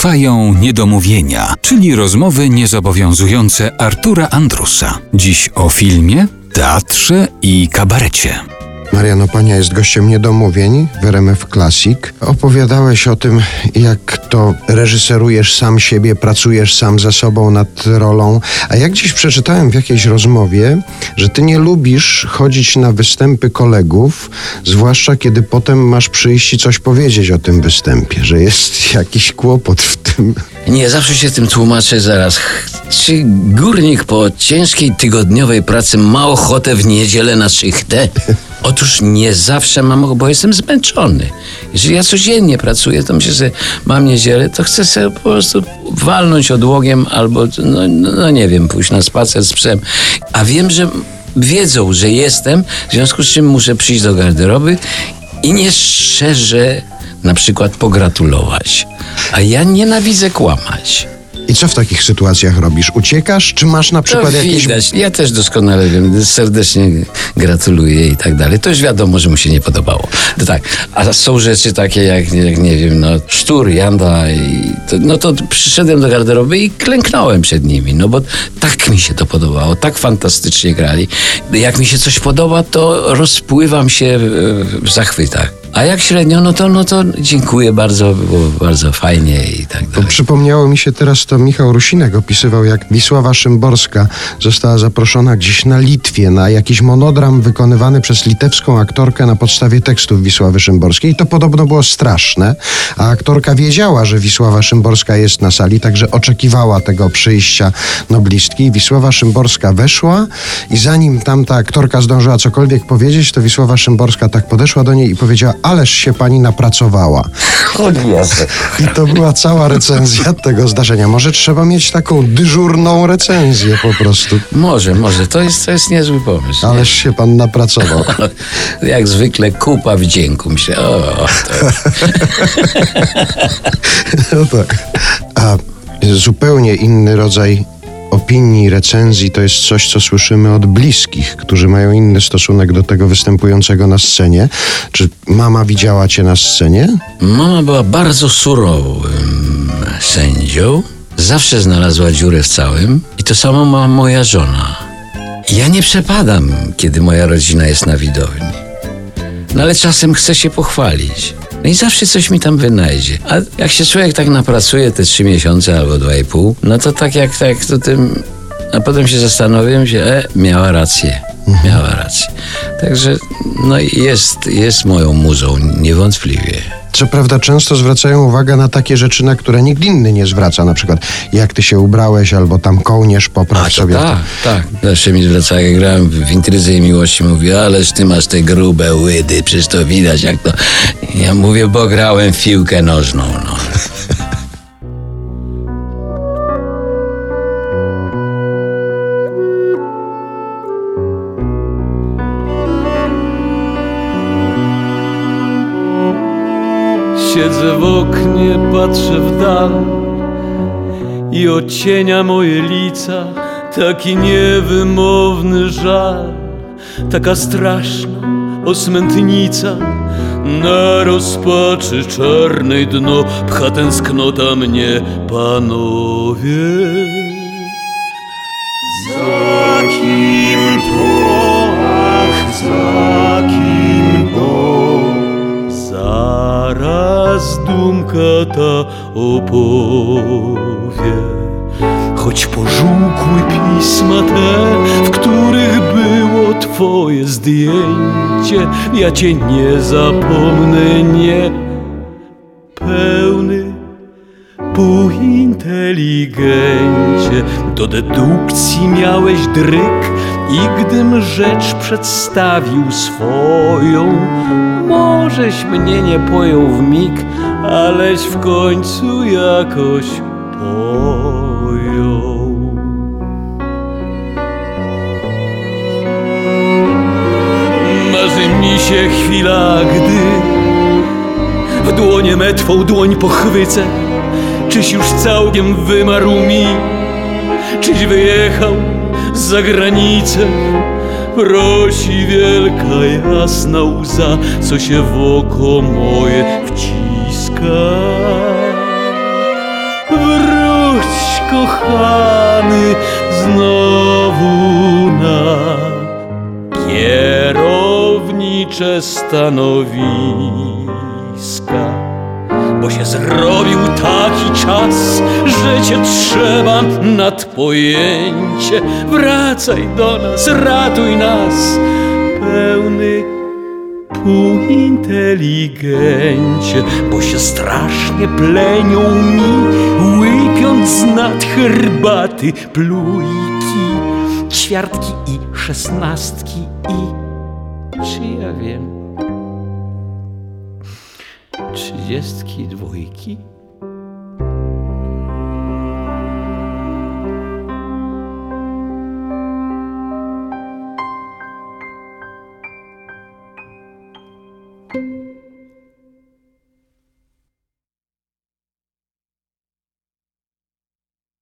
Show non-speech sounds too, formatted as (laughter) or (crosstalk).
Trwają niedomówienia, czyli rozmowy niezobowiązujące Artura Andrusa. Dziś o filmie, teatrze i kabarecie. Mariano Pania jest gościem niedomówień w RMF Classic. Opowiadałeś o tym, jak to reżyserujesz sam siebie, pracujesz sam ze sobą nad rolą. A jak gdzieś przeczytałem w jakiejś rozmowie, że ty nie lubisz chodzić na występy kolegów, zwłaszcza kiedy potem masz przyjść i coś powiedzieć o tym występie, że jest (laughs) jakiś kłopot w tym. Nie, zawsze się tym tłumaczę zaraz. Czy górnik po ciężkiej tygodniowej pracy ma ochotę w niedzielę na szychtę? Otóż nie zawsze mam, bo jestem zmęczony. Jeżeli ja codziennie pracuję, to myślę, że mam niedzielę, to chcę sobie po prostu walnąć odłogiem albo, no, no nie wiem, pójść na spacer z psem. A wiem, że wiedzą, że jestem, w związku z czym muszę przyjść do garderoby i nie szczerze na przykład pogratulować. A ja nienawidzę kłamać. I co w takich sytuacjach robisz? Uciekasz, czy masz na przykład to jakieś... widać. Ja też doskonale wiem, serdecznie gratuluję i tak dalej. To już wiadomo, że mu się nie podobało. To tak, a są rzeczy takie jak, jak nie wiem, no sztur, janda i to, no to przyszedłem do garderoby i klęknąłem przed nimi, no bo tak mi się to podobało, tak fantastycznie grali. Jak mi się coś podoba, to rozpływam się w zachwytach. A jak średnio, no to, no to dziękuję bardzo, było bardzo fajnie i tak dalej. przypomniało mi się teraz to Michał Rusinek opisywał, jak Wisława Szymborska została zaproszona gdzieś na Litwie na jakiś monodram wykonywany przez litewską aktorkę na podstawie tekstów Wisławy Szymborskiej. I to podobno było straszne, a aktorka wiedziała, że Wisława Szymborska jest na sali, także oczekiwała tego przyjścia noblistki. Wisława Szymborska weszła i zanim tamta aktorka zdążyła cokolwiek powiedzieć, to Wisława Szymborska tak podeszła do niej i powiedziała, ależ się pani napracowała. I to była cała recenzja tego zdarzenia. Może trzeba mieć taką dyżurną recenzję po prostu. Może, może, to jest, to jest niezły pomysł. nie? Ależ się pan napracował. (laughs) Jak zwykle kupa wdzięku. Myślę, o, to (laughs) No tak. A zupełnie inny rodzaj opinii, recenzji to jest coś, co słyszymy od bliskich, którzy mają inny stosunek do tego występującego na scenie. Czy mama widziała cię na scenie? Mama była bardzo surowym sędzią. Zawsze znalazła dziurę w całym. I to samo ma moja żona. Ja nie przepadam, kiedy moja rodzina jest na widowni. No ale czasem chcę się pochwalić. No i zawsze coś mi tam wynajdzie. A jak się człowiek tak napracuje te trzy miesiące albo dwa i pół, no to tak jak tak to tym... A potem się zastanowiłem się, e, miała rację. Miała rację. Także no jest, jest moją muzą, niewątpliwie. Co prawda często zwracają uwagę na takie rzeczy, na które nikt inny nie zwraca. Na przykład jak ty się ubrałeś, albo tam kołnierz popraw A, sobie. tak, tak. Zawsze mi zwracają, jak grałem w Intryzy i Miłości, mówi, ależ ty masz te grube łydy, przecież to widać jak to... Ja mówię, bo grałem w piłkę nożną, Siedzę w oknie, patrzę w dal i odcienia moje lica taki niewymowny żal, taka straszna osmętnica. Na rozpaczy czarnej dno pcha tęsknota mnie, panowie. Za kim to, ach, za kim? Zaraz dumka ta opowie. Choć pożółkły pisma te, w których było twoje zdjęcie Ja cię nie zapomnę, nie. Pełny pół inteligencie Do dedukcji miałeś dryk I gdym rzecz przedstawił swoją Możeś mnie nie pojął w mig Aleś w końcu jakoś pojął. Marzy mi się chwila, gdy w dłonie me twą dłoń pochwycę Czyś już całkiem wymarł mi Czyś wyjechał za granicę Prosi wielka jasna łza Co się w oko moje wciska zakochany znowu na kierownicze stanowiska. Bo się zrobił taki czas, że cię trzeba nad pojęcie. Wracaj do nas, ratuj nas, pełny półinteligencie, bo się strasznie plenią mi, łypiąc z nad herbaty plujki, ćwiartki i szesnastki i czy ja wiem, trzydziestki dwójki.